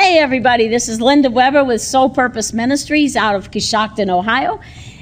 Hey, everybody, this is Linda Weber with Soul Purpose Ministries out of Coshocton, Ohio.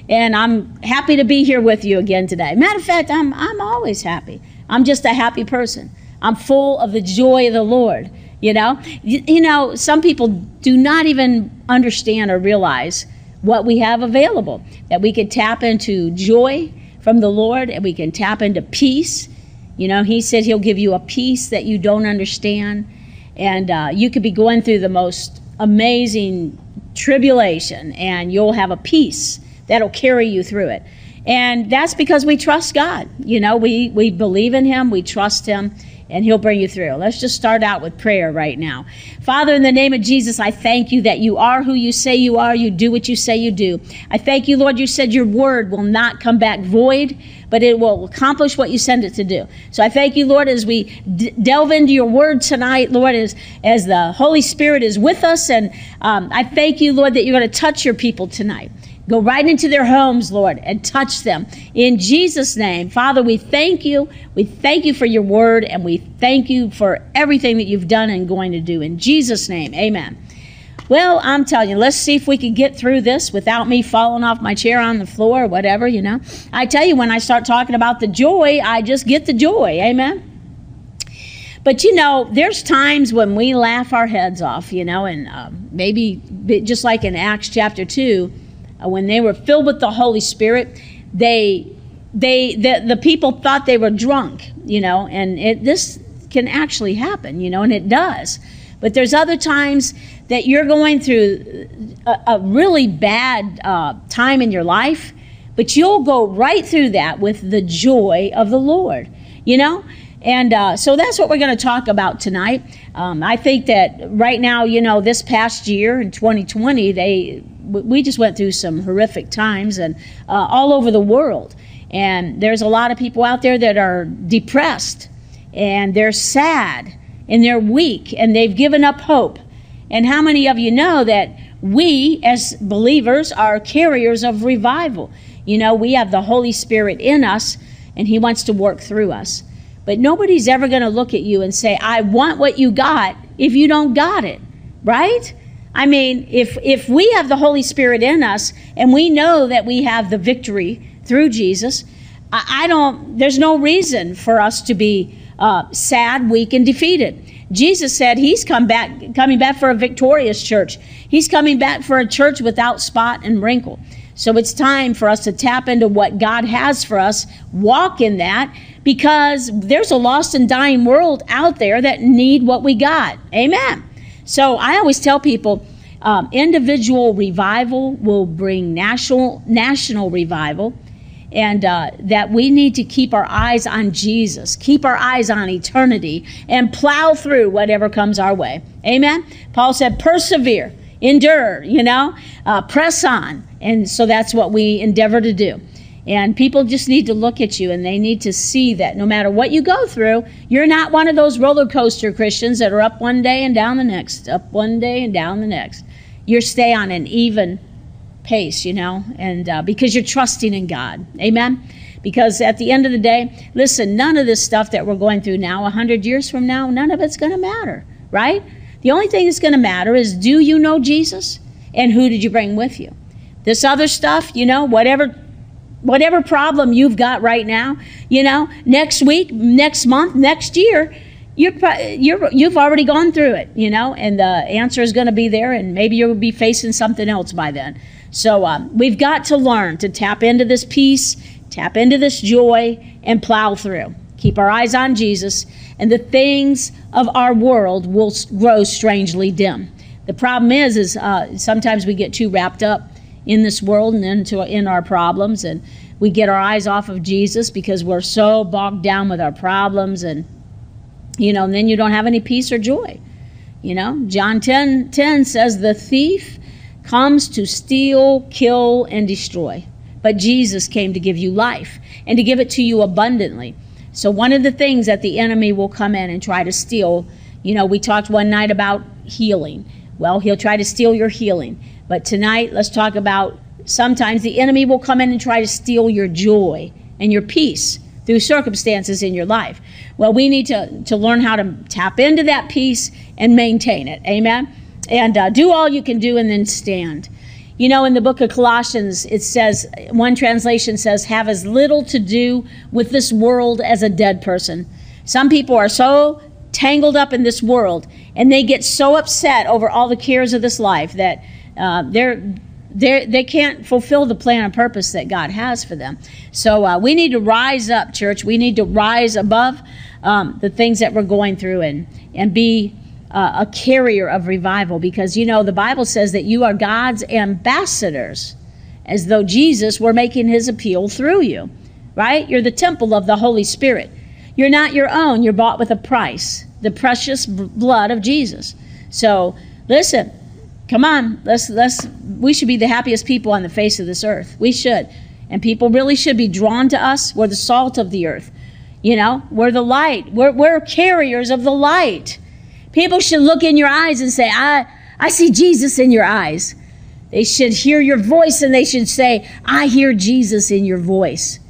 And I'm happy to be here with you again today. Matter of fact, I'm, I'm always happy. I'm just a happy person. I'm full of the joy of the Lord. You know, you, you know, some people do not even understand or realize what we have available that we can tap into joy from the Lord and we can tap into peace. You know, He said He'll give you a peace that you don't understand and uh, you could be going through the most amazing tribulation and you'll have a peace that'll carry you through it and that's because we trust god you know we we believe in him we trust him and he'll bring you through. Let's just start out with prayer right now. Father, in the name of Jesus, I thank you that you are who you say you are. You do what you say you do. I thank you, Lord, you said your word will not come back void, but it will accomplish what you send it to do. So I thank you, Lord, as we d- delve into your word tonight, Lord, as, as the Holy Spirit is with us. And um, I thank you, Lord, that you're going to touch your people tonight. Go right into their homes, Lord, and touch them. In Jesus' name, Father, we thank you. We thank you for your word, and we thank you for everything that you've done and going to do. In Jesus' name, amen. Well, I'm telling you, let's see if we can get through this without me falling off my chair on the floor or whatever, you know. I tell you, when I start talking about the joy, I just get the joy. Amen. But you know, there's times when we laugh our heads off, you know, and um, maybe just like in Acts chapter 2 uh, when they were filled with the Holy Spirit, they they the, the people thought they were drunk, you know, and it, this can actually happen, you know, and it does. But there's other times that you're going through a, a really bad uh, time in your life, but you'll go right through that with the joy of the Lord, you know. And uh, so that's what we're going to talk about tonight. Um, I think that right now, you know, this past year in 2020, they we just went through some horrific times and uh, all over the world. And there's a lot of people out there that are depressed and they're sad and they're weak and they've given up hope. And how many of you know that we, as believers, are carriers of revival? You know, we have the Holy Spirit in us and He wants to work through us. But nobody's ever going to look at you and say, I want what you got if you don't got it, right? I mean, if if we have the Holy Spirit in us and we know that we have the victory through Jesus, I, I don't. There's no reason for us to be uh, sad, weak, and defeated. Jesus said He's come back, coming back for a victorious church. He's coming back for a church without spot and wrinkle. So it's time for us to tap into what God has for us, walk in that, because there's a lost and dying world out there that need what we got. Amen. So I always tell people um, individual revival will bring national national revival, and uh, that we need to keep our eyes on Jesus, keep our eyes on eternity, and plow through whatever comes our way. Amen. Paul said, "Persevere, endure." You know, uh, press on, and so that's what we endeavor to do. And people just need to look at you and they need to see that no matter what you go through, you're not one of those roller coaster Christians that are up one day and down the next, up one day and down the next. You stay on an even pace, you know, and uh, because you're trusting in God. Amen. Because at the end of the day, listen, none of this stuff that we're going through now, 100 years from now, none of it's going to matter, right? The only thing that's going to matter is do you know Jesus and who did you bring with you? This other stuff, you know, whatever whatever problem you've got right now, you know, next week, next month, next year, you're, you're, you've already gone through it, you know, and the answer is going to be there, and maybe you'll be facing something else by then. So um, we've got to learn to tap into this peace, tap into this joy, and plow through. Keep our eyes on Jesus, and the things of our world will grow strangely dim. The problem is, is uh, sometimes we get too wrapped up in this world and into in our problems and we get our eyes off of Jesus because we're so bogged down with our problems and you know and then you don't have any peace or joy you know John 10 10 says the thief comes to steal kill and destroy but Jesus came to give you life and to give it to you abundantly so one of the things that the enemy will come in and try to steal you know we talked one night about healing well he'll try to steal your healing but tonight, let's talk about sometimes the enemy will come in and try to steal your joy and your peace through circumstances in your life. Well, we need to, to learn how to tap into that peace and maintain it. Amen. And uh, do all you can do and then stand. You know, in the book of Colossians, it says, one translation says, have as little to do with this world as a dead person. Some people are so tangled up in this world and they get so upset over all the cares of this life that uh, they're, they're, they can't fulfill the plan and purpose that God has for them. So uh, we need to rise up, church. We need to rise above um, the things that we're going through and, and be uh, a carrier of revival because, you know, the Bible says that you are God's ambassadors as though Jesus were making his appeal through you, right? You're the temple of the Holy Spirit. You're not your own, you're bought with a price the precious blood of Jesus. So, listen, come on, let's let's we should be the happiest people on the face of this earth. We should. And people really should be drawn to us. We're the salt of the earth. You know, we're the light. We're, we're carriers of the light. People should look in your eyes and say, I, I see Jesus in your eyes. They should hear your voice and they should say, I hear Jesus in your voice.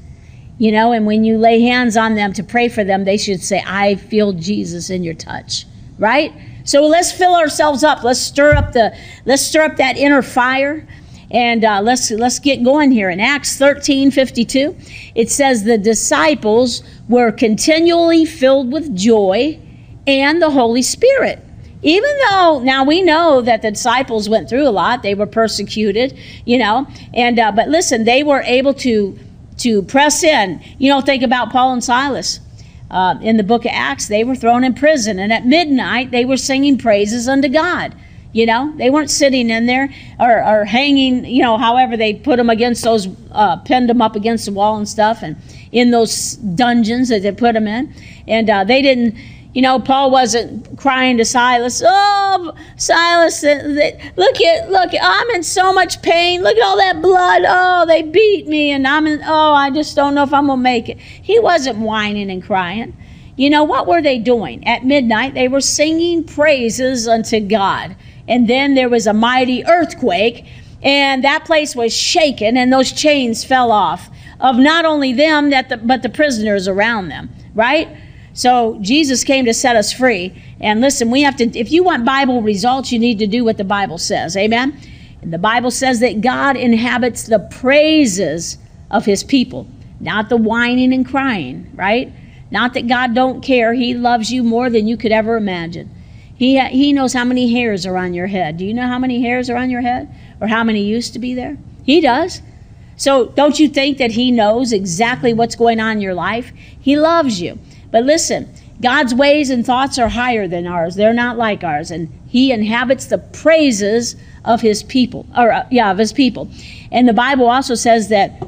You know, and when you lay hands on them to pray for them, they should say, I feel Jesus in your touch. Right? So let's fill ourselves up. Let's stir up the let's stir up that inner fire. And uh, let's let's get going here. In Acts 13, 52, it says the disciples were continually filled with joy and the Holy Spirit. Even though now we know that the disciples went through a lot, they were persecuted, you know, and uh, but listen, they were able to to press in. You know, think about Paul and Silas. Uh, in the book of Acts, they were thrown in prison, and at midnight they were singing praises unto God. You know, they weren't sitting in there or, or hanging, you know, however they put them against those, uh, pinned them up against the wall and stuff, and in those dungeons that they put them in. And uh, they didn't, you know, Paul wasn't crying to Silas, "Oh, Silas, look at look, I'm in so much pain. Look at all that blood. Oh, they beat me, and I'm in. Oh, I just don't know if I'm gonna make it." He wasn't whining and crying. You know what were they doing? At midnight, they were singing praises unto God, and then there was a mighty earthquake, and that place was shaken, and those chains fell off of not only them that the, but the prisoners around them. Right? So Jesus came to set us free. And listen, we have to, if you want Bible results, you need to do what the Bible says. Amen? And the Bible says that God inhabits the praises of his people, not the whining and crying, right? Not that God don't care. He loves you more than you could ever imagine. He, he knows how many hairs are on your head. Do you know how many hairs are on your head? Or how many used to be there? He does. So don't you think that He knows exactly what's going on in your life? He loves you. But listen, God's ways and thoughts are higher than ours. They're not like ours. And he inhabits the praises of his people, or uh, yeah, of his people. And the Bible also says that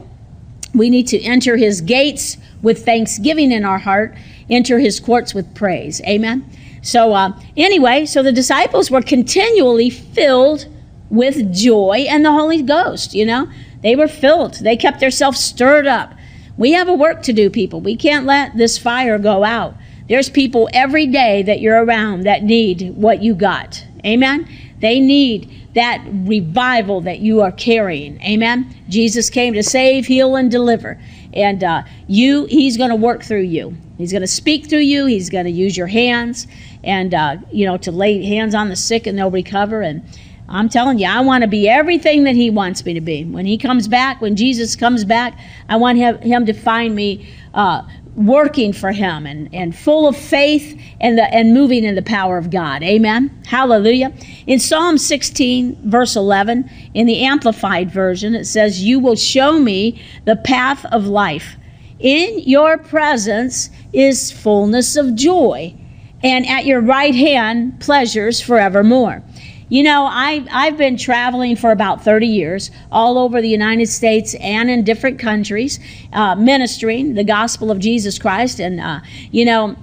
we need to enter his gates with thanksgiving in our heart, enter his courts with praise. Amen. So, uh, anyway, so the disciples were continually filled with joy and the Holy Ghost, you know. They were filled. They kept themselves stirred up. We have a work to do, people. We can't let this fire go out. There's people every day that you're around that need what you got. Amen? They need that revival that you are carrying. Amen? Jesus came to save, heal, and deliver. And uh, you, He's going to work through you. He's going to speak through you. He's going to use your hands and, uh, you know, to lay hands on the sick and they'll recover. And I'm telling you, I want to be everything that He wants me to be. When He comes back, when Jesus comes back, I want Him, to find me uh, working for Him and, and full of faith and, the, and moving in the power of God. Amen. Hallelujah. In Psalm 16, verse 11, in the Amplified Version, it says, You will show me the path of life. In your presence is fullness of joy, and at your right hand, pleasures forevermore. You know, I, I've been traveling for about 30 years all over the United States and in different countries, uh, ministering the gospel of Jesus Christ. And, uh, you know,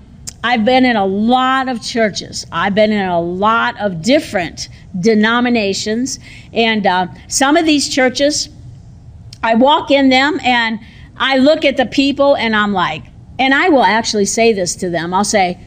I've been in a lot of churches. I've been in a lot of different denominations. And uh, some of these churches, I walk in them and I look at the people and I'm like, and I will actually say this to them I'll say,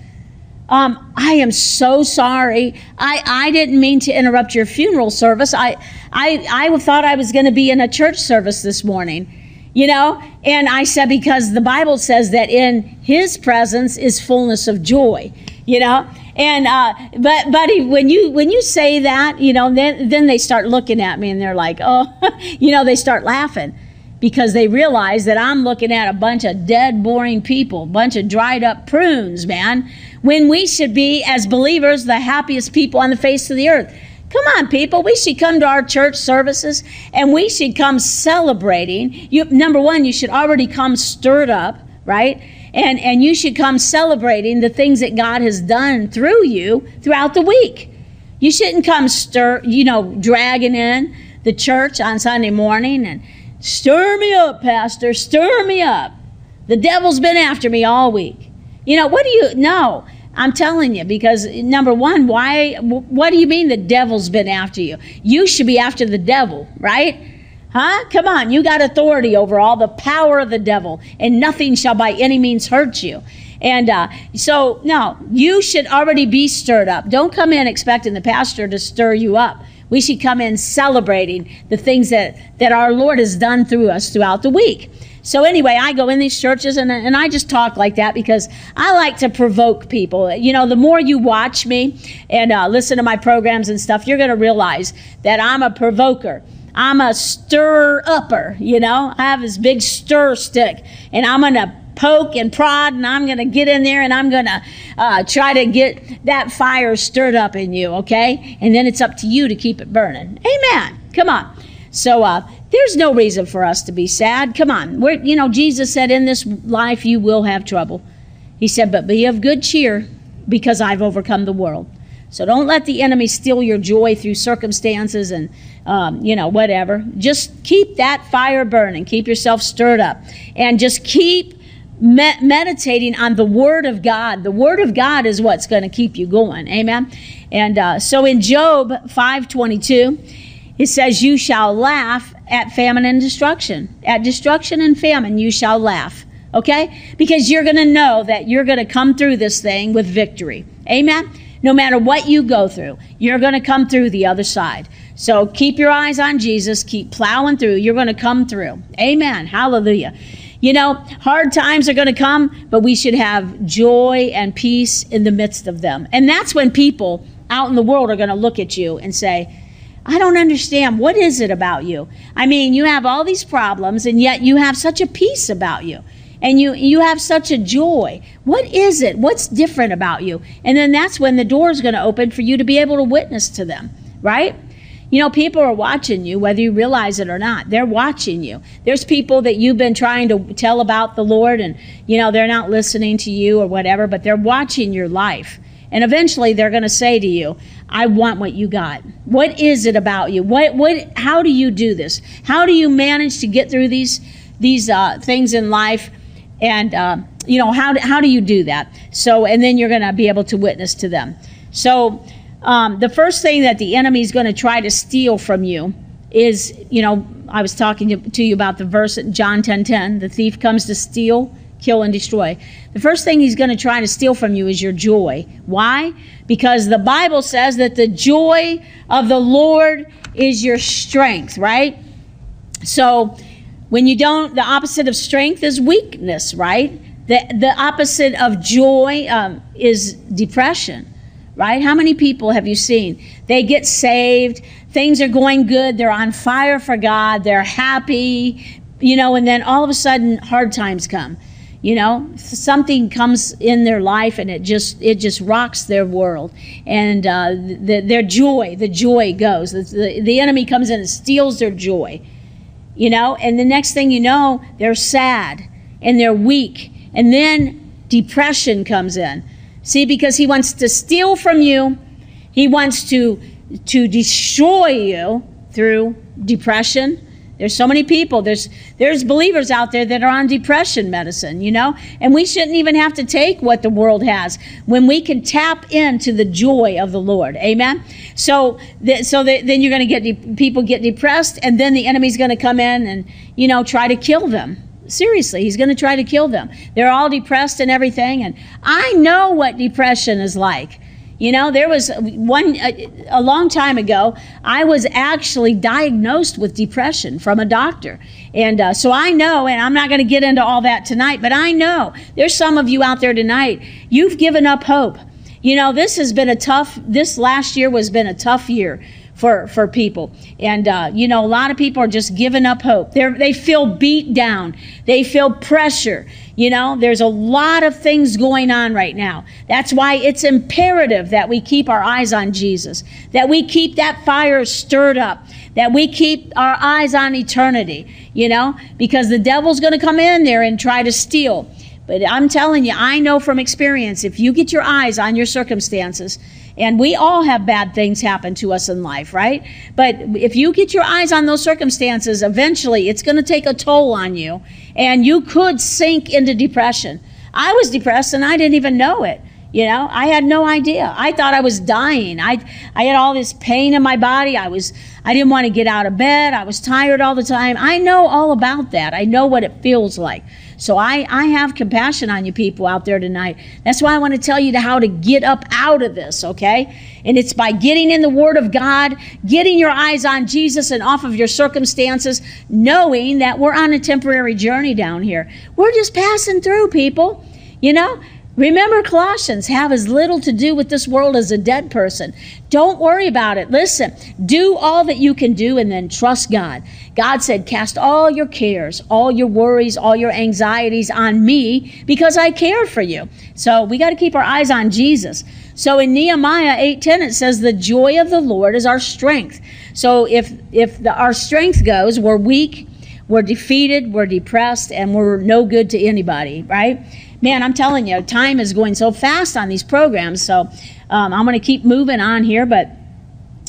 um, I am so sorry. I, I didn't mean to interrupt your funeral service. I, I, I thought I was going to be in a church service this morning, you know? And I said, because the Bible says that in his presence is fullness of joy, you know? and uh, but buddy, when you when you say that, you know, then then they start looking at me and they're like, oh, you know, they start laughing because they realize that I'm looking at a bunch of dead, boring people, bunch of dried up prunes, man. When we should be, as believers, the happiest people on the face of the earth. Come on, people. We should come to our church services and we should come celebrating. You, number one, you should already come stirred up, right? And, and you should come celebrating the things that God has done through you throughout the week. You shouldn't come stir, you know, dragging in the church on Sunday morning and stir me up, Pastor, stir me up. The devil's been after me all week. You know, what do you, no. I'm telling you, because number one, why, what do you mean the devil's been after you? You should be after the devil, right? Huh? Come on, you got authority over all the power of the devil, and nothing shall by any means hurt you. And uh, so, no, you should already be stirred up. Don't come in expecting the pastor to stir you up. We should come in celebrating the things that, that our Lord has done through us throughout the week. So anyway, I go in these churches and, and I just talk like that because I like to provoke people. You know, the more you watch me and uh, listen to my programs and stuff, you're going to realize that I'm a provoker. I'm a stir upper, you know. I have this big stir stick and I'm going to poke and prod and I'm going to get in there and I'm going to uh, try to get that fire stirred up in you, okay? And then it's up to you to keep it burning. Amen. Come on. So uh, there's no reason for us to be sad. Come on. We're, you know, Jesus said, In this life you will have trouble. He said, But be of good cheer because I've overcome the world. So don't let the enemy steal your joy through circumstances and, um, you know, whatever. Just keep that fire burning. Keep yourself stirred up. And just keep me- meditating on the Word of God. The Word of God is what's going to keep you going. Amen. And uh, so in Job 522, it says, You shall laugh at famine and destruction. At destruction and famine, you shall laugh. Okay? Because you're going to know that you're going to come through this thing with victory. Amen? No matter what you go through, you're going to come through the other side. So keep your eyes on Jesus, keep plowing through. You're going to come through. Amen. Hallelujah. You know, hard times are going to come, but we should have joy and peace in the midst of them. And that's when people out in the world are going to look at you and say, I don't understand. What is it about you? I mean, you have all these problems, and yet you have such a peace about you. And you, you have such a joy. What is it? What's different about you? And then that's when the door is going to open for you to be able to witness to them, right? You know, people are watching you, whether you realize it or not. They're watching you. There's people that you've been trying to tell about the Lord, and, you know, they're not listening to you or whatever, but they're watching your life. And eventually they're going to say to you, I want what you got. What is it about you? What, what, how do you do this? How do you manage to get through these, these uh, things in life? And, uh, you know, how how do you do that? So, and then you're going to be able to witness to them. So, um, the first thing that the enemy is going to try to steal from you is, you know, I was talking to you about the verse in John 10 10. The thief comes to steal, kill, and destroy. The first thing he's going to try to steal from you is your joy. Why? Because the Bible says that the joy of the Lord is your strength, right? So when you don't, the opposite of strength is weakness, right? The, the opposite of joy um, is depression, right? How many people have you seen? They get saved, things are going good, they're on fire for God, they're happy, you know, and then all of a sudden hard times come. You know something comes in their life and it just it just rocks their world. And uh, the, their joy the joy goes. The, the enemy comes in and steals their joy you know? And the next thing you know they're sad and they're weak. And then depression comes in see because he wants to steal from you he wants to to destroy you through depression there's so many people. There's there's believers out there that are on depression medicine, you know, and we shouldn't even have to take what the world has when we can tap into the joy of the Lord. Amen. So that, so that, then you're going to get de- people get depressed, and then the enemy's going to come in and you know try to kill them. Seriously, he's going to try to kill them. They're all depressed and everything, and I know what depression is like. You know, there was one, a, a, long time ago, I was actually diagnosed with depression from a doctor. And uh, so I know, and I'm not going to get into all that tonight, but I know there's some of you out there tonight, you've given up hope. You know, this has been a tough, this last year was been a tough year for, for people. And, uh, you know, a lot of people are just giving up hope. they they feel beat down, they feel pressure. You know, there's a lot of things going on right now. That's why it's imperative that we keep our eyes on Jesus, that we keep that fire stirred up, that we keep our eyes on eternity, you know, because the devil's going to come in there and try to steal. But I'm telling you, I know from experience, if you get your eyes on your circumstances, and we all have bad things happen to us in life, right? But if you get your eyes on those circumstances, eventually it's going to take a toll on you, and you could sink into depression. I was depressed and I didn't even know it. You know, I had no idea. I thought I was dying. I I had all this pain in my body. I was I didn't want to get out of bed. I was tired all the time. I know all about that. I know what it feels like. So I, I have compassion on you people out there tonight. That's why I want to tell you how to get up out of this, okay? And it's by getting in the Word of God, getting your eyes on Jesus and off of your circumstances, knowing that we're on a temporary journey down here. We're just passing through, people. You know, Remember, Colossians have as little to do with this world as a dead person. Don't worry about it. Listen, do all that you can do and then trust God. God said, Cast all your cares, all your worries, all your anxieties on me because I care for you. So we got to keep our eyes on Jesus. So in Nehemiah 8:10 it says the joy of the Lord is our strength. So if if the, our strength goes, we're weak, we're defeated, we're depressed and we're no good to anybody, right? Man, I'm telling you, time is going so fast on these programs. So um, I'm going to keep moving on here. But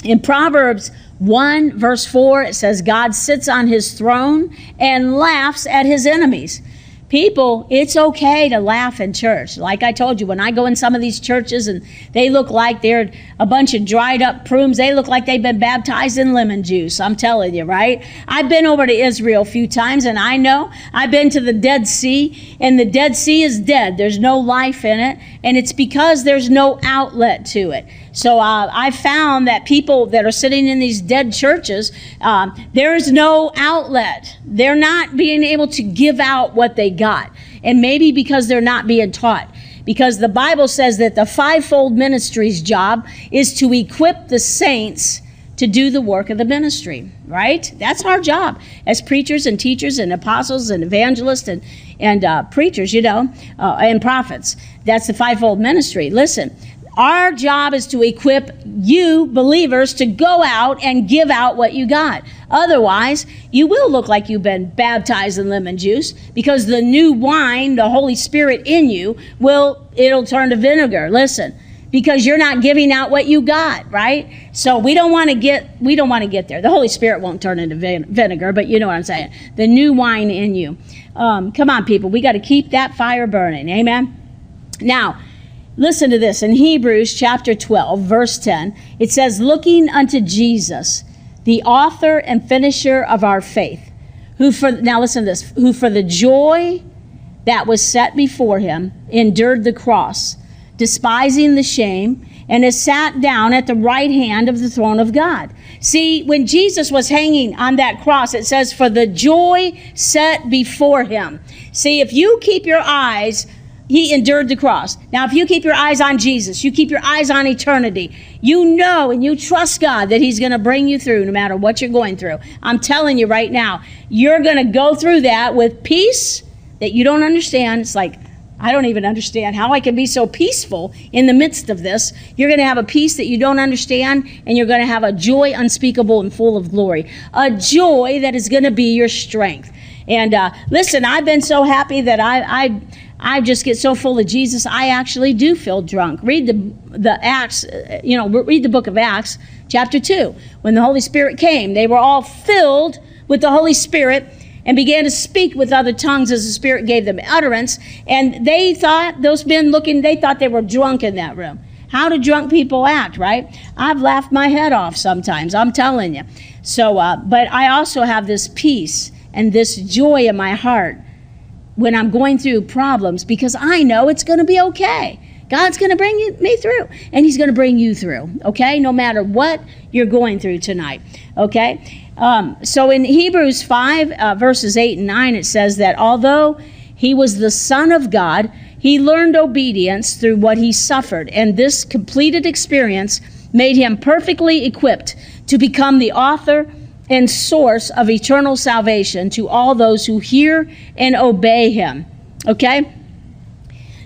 in Proverbs 1, verse 4, it says, God sits on his throne and laughs at his enemies people, it's okay to laugh in church. Like I told you, when I go in some of these churches and they look like they're a bunch of dried up prunes, they look like they've been baptized in lemon juice. I'm telling you, right? I've been over to Israel a few times and I know I've been to the Dead Sea and the Dead Sea is dead. There's no life in it and it's because there's no outlet to it. So uh, I found that people that are sitting in these dead churches, um, there is no outlet. They're not being able to give out what they got. And maybe because they're not being taught. Because the Bible says that the fivefold ministry's job is to equip the saints to do the work of the ministry, right? That's our job as preachers and teachers and apostles and evangelists and, and uh, preachers, you know, uh, and prophets. That's the fivefold ministry. Listen, our job is to equip you, believers, to go out and give out what you got. Otherwise, you will look like you've been baptized in lemon juice because the new wine, the Holy Spirit in you, will, it'll turn to vinegar. Listen, because you're not giving out what you got, right? So we don't want to get, we don't want to get there. The Holy Spirit won't turn into vinegar, but you know what I'm saying. The new wine in you. Um, come on, people. We got to keep that fire burning. Amen. Now, Listen to this in Hebrews chapter 12, verse 10. It says, Looking unto Jesus, the author and finisher of our faith, who for, now listen to this, who for the joy that was set before him endured the cross, despising the shame, and has sat down at the right hand of the throne of God. See, when Jesus was hanging on that cross, it says, For the joy set before him. See, if you keep your eyes he endured the cross. Now, if you keep your eyes on Jesus, you keep your eyes on eternity, you know and you trust God that He's going to bring you through no matter what you're going through. I'm telling you right now, you're going to go through that with peace that you don't understand. It's like, I don't even understand how I can be so peaceful in the midst of this. You're going to have a peace that you don't understand, and you're going to have a joy unspeakable and full of glory. A joy that is going to be your strength. And uh, listen, I've been so happy that I, I I just get so full of Jesus, I actually do feel drunk. Read the, the Acts, you know, read the book of Acts, chapter 2. When the Holy Spirit came, they were all filled with the Holy Spirit and began to speak with other tongues as the Spirit gave them utterance. And they thought, those men looking, they thought they were drunk in that room. How do drunk people act, right? I've laughed my head off sometimes, I'm telling you. So, uh, but I also have this peace and this joy in my heart when I'm going through problems because I know it's going to be okay. God's going to bring you, me through, and He's going to bring you through, okay? No matter what you're going through tonight, okay? Um, so in Hebrews 5, uh, verses 8 and 9, it says that although He was the Son of God, he learned obedience through what he suffered, and this completed experience made him perfectly equipped to become the author and source of eternal salvation to all those who hear and obey him. Okay?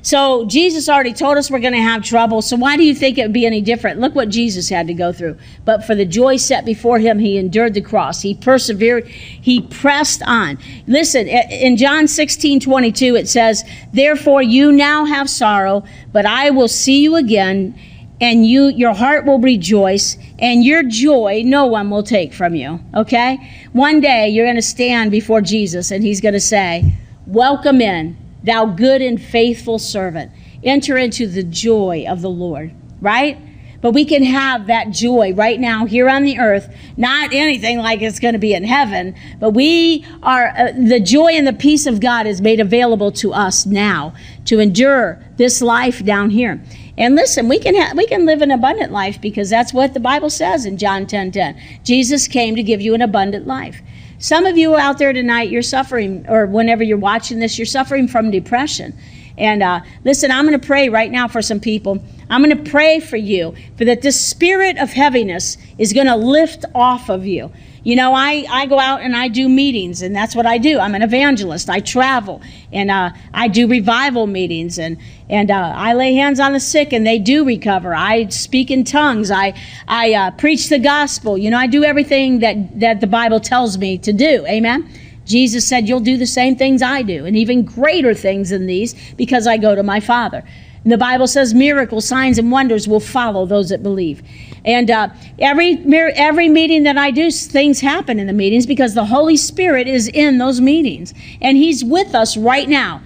So Jesus already told us we're going to have trouble. So why do you think it would be any different? Look what Jesus had to go through. But for the joy set before him, he endured the cross. He persevered. He pressed on. Listen, in John 16, 22, it says, Therefore you now have sorrow, but I will see you again, and you your heart will rejoice, and your joy no one will take from you. Okay? One day you're going to stand before Jesus, and he's going to say, Welcome in thou good and faithful servant. Enter into the joy of the Lord, right? But we can have that joy right now here on the earth, not anything like it's going to be in heaven, but we are, uh, the joy and the peace of God is made available to us now to endure this life down here. And listen, we can ha- we can live an abundant life because that's what the Bible says in John 10:10. 10, 10. Jesus came to give you an abundant life. Some of you out there tonight, you're suffering, or whenever you're watching this, you're suffering from depression. And uh, listen, I'm going to pray right now for some people. I'm going to pray for you, for that this spirit of heaviness is going to lift off of you. You know, I, I go out and I do meetings, and that's what I do. I'm an evangelist. I travel, and uh, I do revival meetings, and, and uh, I lay hands on the sick, and they do recover. I speak in tongues. I, I uh, preach the gospel. You know, I do everything that, that the Bible tells me to do. Amen? Jesus said, You'll do the same things I do, and even greater things than these, because I go to my Father. And the Bible says miracles, signs, and wonders will follow those that believe. And uh, every every meeting that I do, things happen in the meetings because the Holy Spirit is in those meetings, and He's with us right now.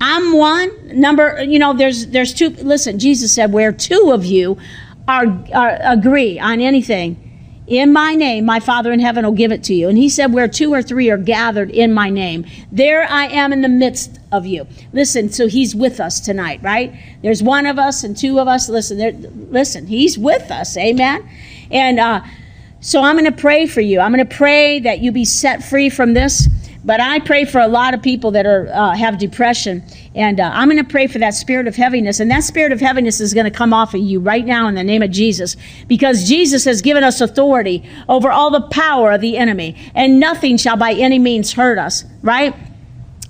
I'm one number. You know, there's there's two. Listen, Jesus said, "Where two of you are, are agree on anything." in my name, my Father in heaven will give it to you. And he said, Where two or three are gathered in my name, there I am in the midst of you. Listen, so he's with us tonight, right? There's one of us and two of us. Listen, there, listen, he's with us. Amen. And uh, so I'm going to pray for you. I'm going to pray that you be set free from this. But I pray for a lot of people that are uh, have depression, and uh, I'm going to pray for that spirit of heaviness, and that spirit of heaviness is going to come off of you right now in the name of Jesus, because Jesus has given us authority over all the power of the enemy, and nothing shall by any means hurt us. Right?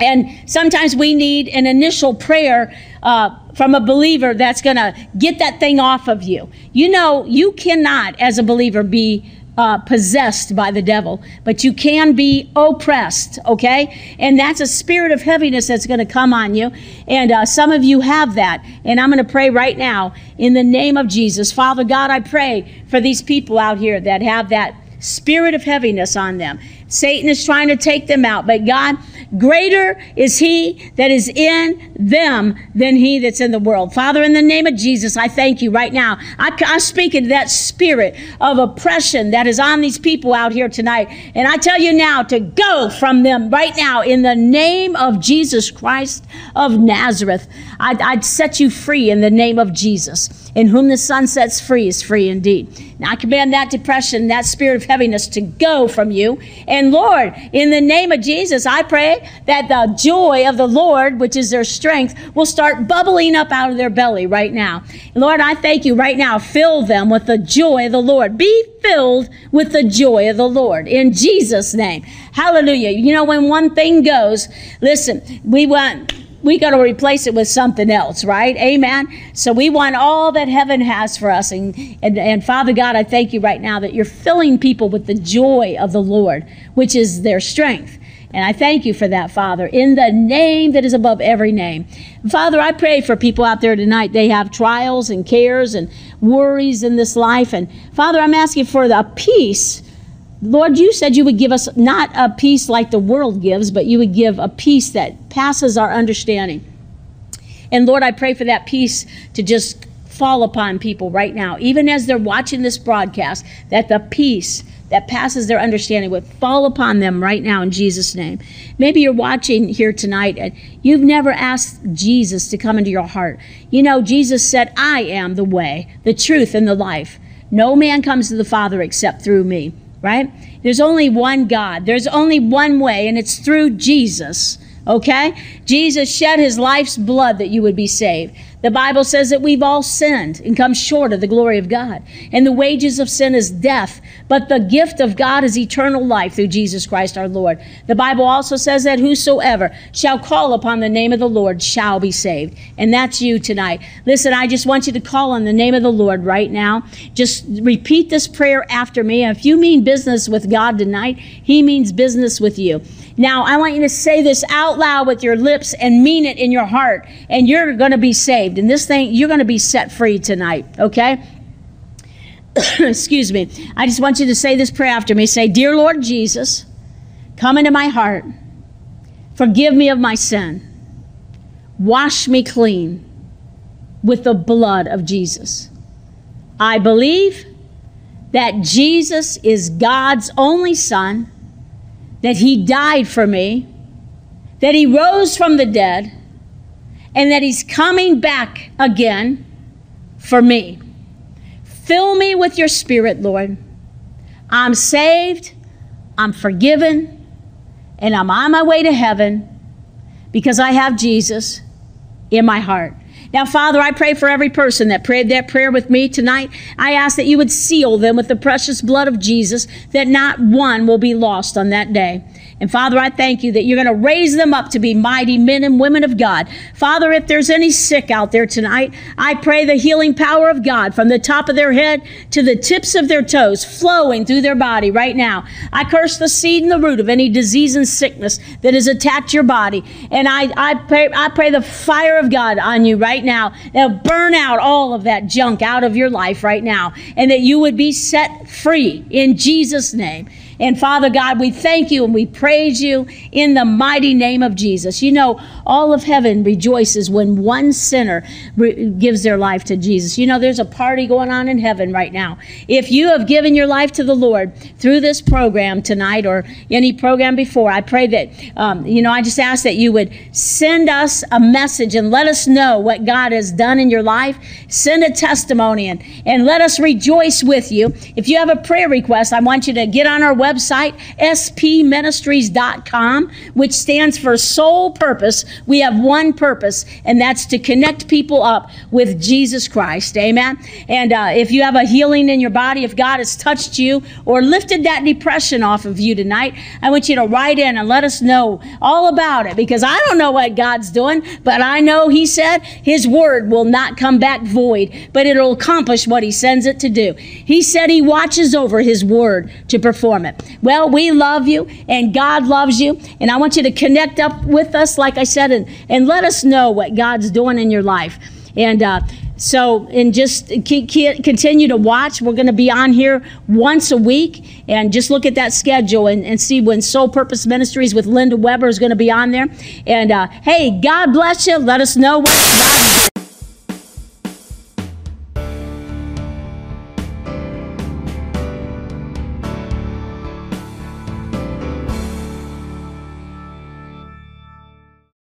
And sometimes we need an initial prayer uh, from a believer that's going to get that thing off of you. You know, you cannot, as a believer, be uh, possessed by the devil, but you can be oppressed, okay? And that's a spirit of heaviness that's going to come on you. And uh, some of you have that. And I'm going to pray right now in the name of Jesus. Father God, I pray for these people out here that have that spirit of heaviness on them. Satan is trying to take them out, but God, greater is he that is in them than he that's in the world. Father, in the name of Jesus, I thank you right now. I, I speak into that spirit of oppression that is on these people out here tonight. And I tell you now to go from them right now in the name of Jesus Christ of Nazareth. I'd, I'd set you free in the name of Jesus. In whom the Son sets free is free indeed. Now I command that depression, that spirit of heaviness to go from you. And Lord, in the name of Jesus, I pray that the joy of the Lord, which is their strength, will start bubbling up out of their belly right now. Lord, I thank you right now. Fill them with the joy of the Lord. Be filled with the joy of the Lord in Jesus' name. Hallelujah. You know, when one thing goes, listen, we want we got to replace it with something else, right? Amen. So we want all that heaven has for us. And, and, and Father God, I thank you right now that you're filling people with the joy of the Lord, which is their strength. And I thank you for that, Father, in the name that is above every name. Father, I pray for people out there tonight. They have trials and cares and worries in this life. And Father, I'm asking for the peace Lord, you said you would give us not a peace like the world gives, but you would give a peace that passes our understanding. And Lord, I pray for that peace to just fall upon people right now, even as they're watching this broadcast, that the peace that passes their understanding would fall upon them right now in Jesus' name. Maybe you're watching here tonight and you've never asked Jesus to come into your heart. You know, Jesus said, I am the way, the truth, and the life. No man comes to the Father except through me right? There's only one God. There's only one way, and it's through Jesus. Okay? Jesus shed his life's blood that you would be saved. The Bible says that we've all sinned and come short of the glory of God. And the wages of sin is death, but the gift of God is eternal life through Jesus Christ our Lord. The Bible also says that whosoever shall call upon the name of the Lord shall be saved. And that's you tonight. Listen, I just want you to call on the name of the Lord right now. Just repeat this prayer after me. If you mean business with God tonight, He means business with you. Now, I want you to say this out loud with your lips and mean it in your heart, and you're going to be saved. And this thing, you're going to be set free tonight, okay? Excuse me. I just want you to say this prayer after me. Say, Dear Lord Jesus, come into my heart, forgive me of my sin, wash me clean with the blood of Jesus. I believe that Jesus is God's only Son that he died for me, that he rose from the dead, and that he's coming back again for me. Fill me with your spirit, Lord. I'm saved, I'm forgiven, and I'm on my way to heaven because I have Jesus in my heart. Now, Father, I pray for every person that prayed that prayer with me tonight. I ask that you would seal them with the precious blood of Jesus, that not one will be lost on that day. And Father, I thank you that you're going to raise them up to be mighty men and women of God. Father, if there's any sick out there tonight, I pray the healing power of God from the top of their head to the tips of their toes flowing through their body right now. I curse the seed and the root of any disease and sickness that has attacked your body. And I, I, pray, I pray the fire of God on you right now. Now burn out all of that junk out of your life right now and that you would be set free in Jesus' name. And Father God, we thank you and we praise you in the mighty name of Jesus. You know, all of heaven rejoices when one sinner re- gives their life to Jesus. You know, there's a party going on in heaven right now. If you have given your life to the Lord through this program tonight or any program before, I pray that, um, you know, I just ask that you would send us a message and let us know what God has done in your life. Send a testimony and, and let us rejoice with you. If you have a prayer request, I want you to get on our website website, spministries.com, which stands for sole purpose. We have one purpose, and that's to connect people up with Jesus Christ. Amen. And uh, if you have a healing in your body, if God has touched you or lifted that depression off of you tonight, I want you to write in and let us know all about it because I don't know what God's doing, but I know He said His word will not come back void, but it'll accomplish what He sends it to do. He said He watches over His word to perform it. Well, we love you and God loves you. And I want you to connect up with us, like I said, and, and let us know what God's doing in your life. And, uh, so, and just keep, keep, continue to watch. We're going to be on here once a week and just look at that schedule and, and see when Soul Purpose Ministries with Linda Weber is going to be on there. And uh, hey, God bless you. Let us know what God